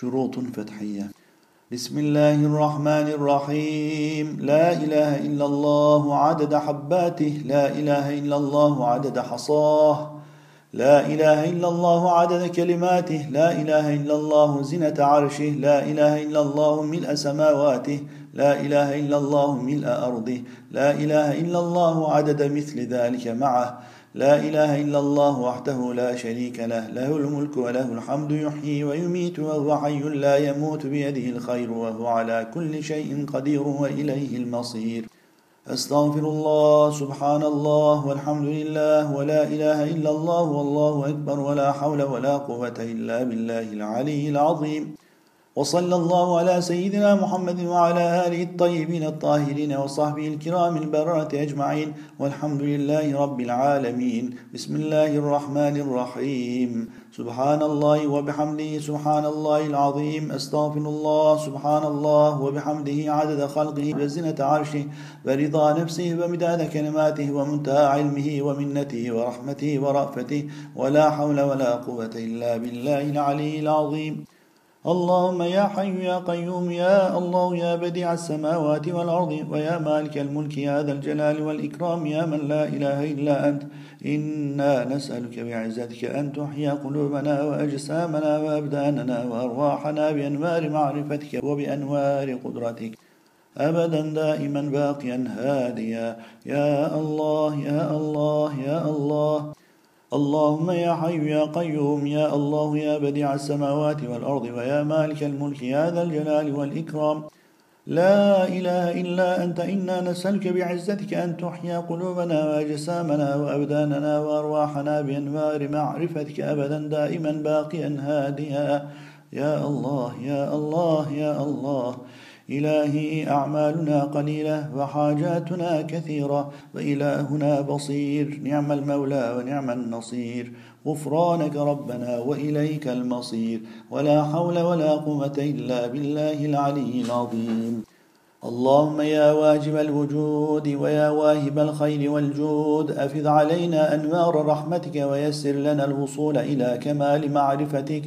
شروط فتحية. بسم الله الرحمن الرحيم. لا إله إلا الله عدد حباته. لا إله إلا الله عدد حصاه. لا إله إلا الله عدد كلماته. لا إله إلا الله زنة عرشه. لا إله إلا الله ملء سماواته. لا إله إلا الله ملء أرضه. لا إله إلا الله عدد مثل ذلك معه. لا إله إلا الله وحده لا شريك له له الملك وله الحمد يحيي ويميت وهو حي لا يموت بيده الخير وهو على كل شيء قدير وإليه المصير. أستغفر الله سبحان الله والحمد لله ولا إله إلا الله والله أكبر ولا حول ولا قوة إلا بالله العلي العظيم. وصلى الله على سيدنا محمد وعلى آله الطيبين الطاهرين وصحبه الكرام البررة أجمعين والحمد لله رب العالمين. بسم الله الرحمن الرحيم. سبحان الله وبحمده سبحان الله العظيم. أستغفر الله سبحان الله وبحمده. عدد خلقه وزنة عرشه ورضا نفسه ومداد كلماته ومنتهى علمه ومنته ورحمته ورأفته. ولا حول ولا قوة إلا بالله العلي العظيم. اللهم يا حي يا قيوم يا الله يا بديع السماوات والأرض ويا مالك الملك يا ذا الجلال والإكرام يا من لا إله إلا أنت. إنا نسألك بعزتك أن تحيي قلوبنا وأجسامنا وأبداننا وأرواحنا بأنوار معرفتك وبأنوار قدرتك. أبدا دائما باقيا هاديا. يا الله يا الله يا الله. اللهم يا حي يا قيوم يا الله يا بديع السماوات والأرض ويا مالك الملك يا ذا الجلال والإكرام. لا إله إلا أنت إنا نسألك بعزتك أن تحيا قلوبنا وأجسامنا وأبداننا وأرواحنا بأنوار معرفتك أبدا دائما باقيا هاديا. يا الله يا الله يا الله. إلهي أعمالنا قليلة وحاجاتنا كثيرة وإلهنا بصير. نعم المولى ونعم النصير. غفرانك ربنا وإليك المصير. ولا حول ولا قوة إلا بالله العلي العظيم. اللهم يا واجب الوجود ويا واهب الخير والجود أفض علينا أنوار رحمتك ويسر لنا الوصول إلى كمال معرفتك.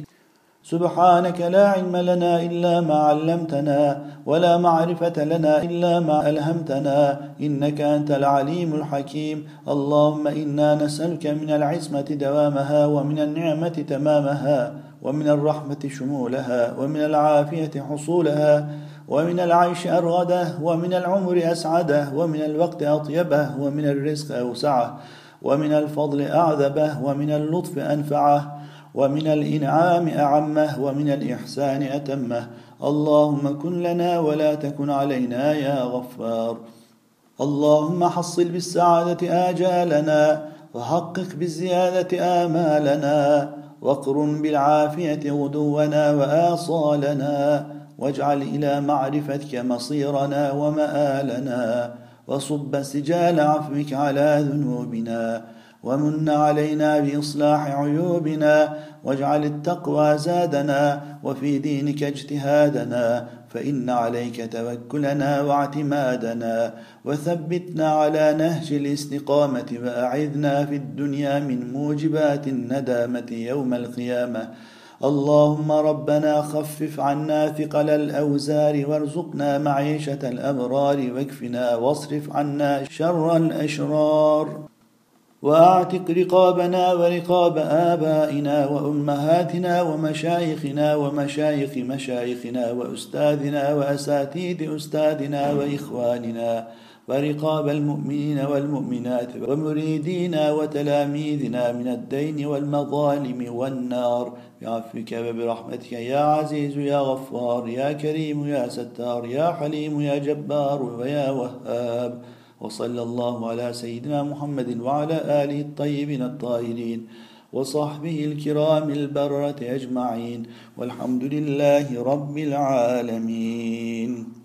سبحانك لا علم لنا إلا ما علمتنا ولا معرفة لنا إلا ما ألهمتنا إنك أنت العليم الحكيم. اللهم إنا نسألك من العصمة دوامها ومن النعمة تمامها ومن الرحمة شمولها ومن العافية حصولها ومن العيش أرغده ومن العمر أسعده ومن الوقت أطيبه ومن الرزق أوسعه ومن الفضل أعذبه ومن اللطف أنفعه ومن الإنعام أعمه ومن الإحسان أتمه. اللهم كن لنا ولا تكن علينا يا غفار. اللهم حصل بالسعادة آجالنا وحقق بالزيادة آمالنا وقرن بالعافية غدونا وآصالنا واجعل إلى معرفتك مصيرنا ومآلنا وصب سجال عفوك على ذنوبنا ومن علينا بإصلاح عيوبنا واجعل التقوى زادنا وفي دينك اجتهادنا فإن عليك توكلنا واعتمادنا وثبتنا على نهج الاستقامة وأعذنا في الدنيا من موجبات الندامة يوم القيامة. اللهم ربنا خفف عنا ثقل الأوزار وارزقنا معيشة الأبرار واكفنا واصرف عنا شر الأشرار. وأعتق رقابنا ورقاب آبائنا وأمهاتنا ومشايخنا ومشايخ مشايخنا وأستاذنا وأساتيد أستاذنا وإخواننا ورقاب المؤمنين والمؤمنات ومريدينا وتلاميذنا من الدين والمظالم والنار. بعفوك وبرحمتك يا عزيز يا غفار يا كريم يا ستار يا حليم يا جبار ويا وهاب. وصلى الله على سيدنا محمد وعلى آله الطيبين الطاهرين وصحبه الكرام البرة أجمعين والحمد لله رب العالمين.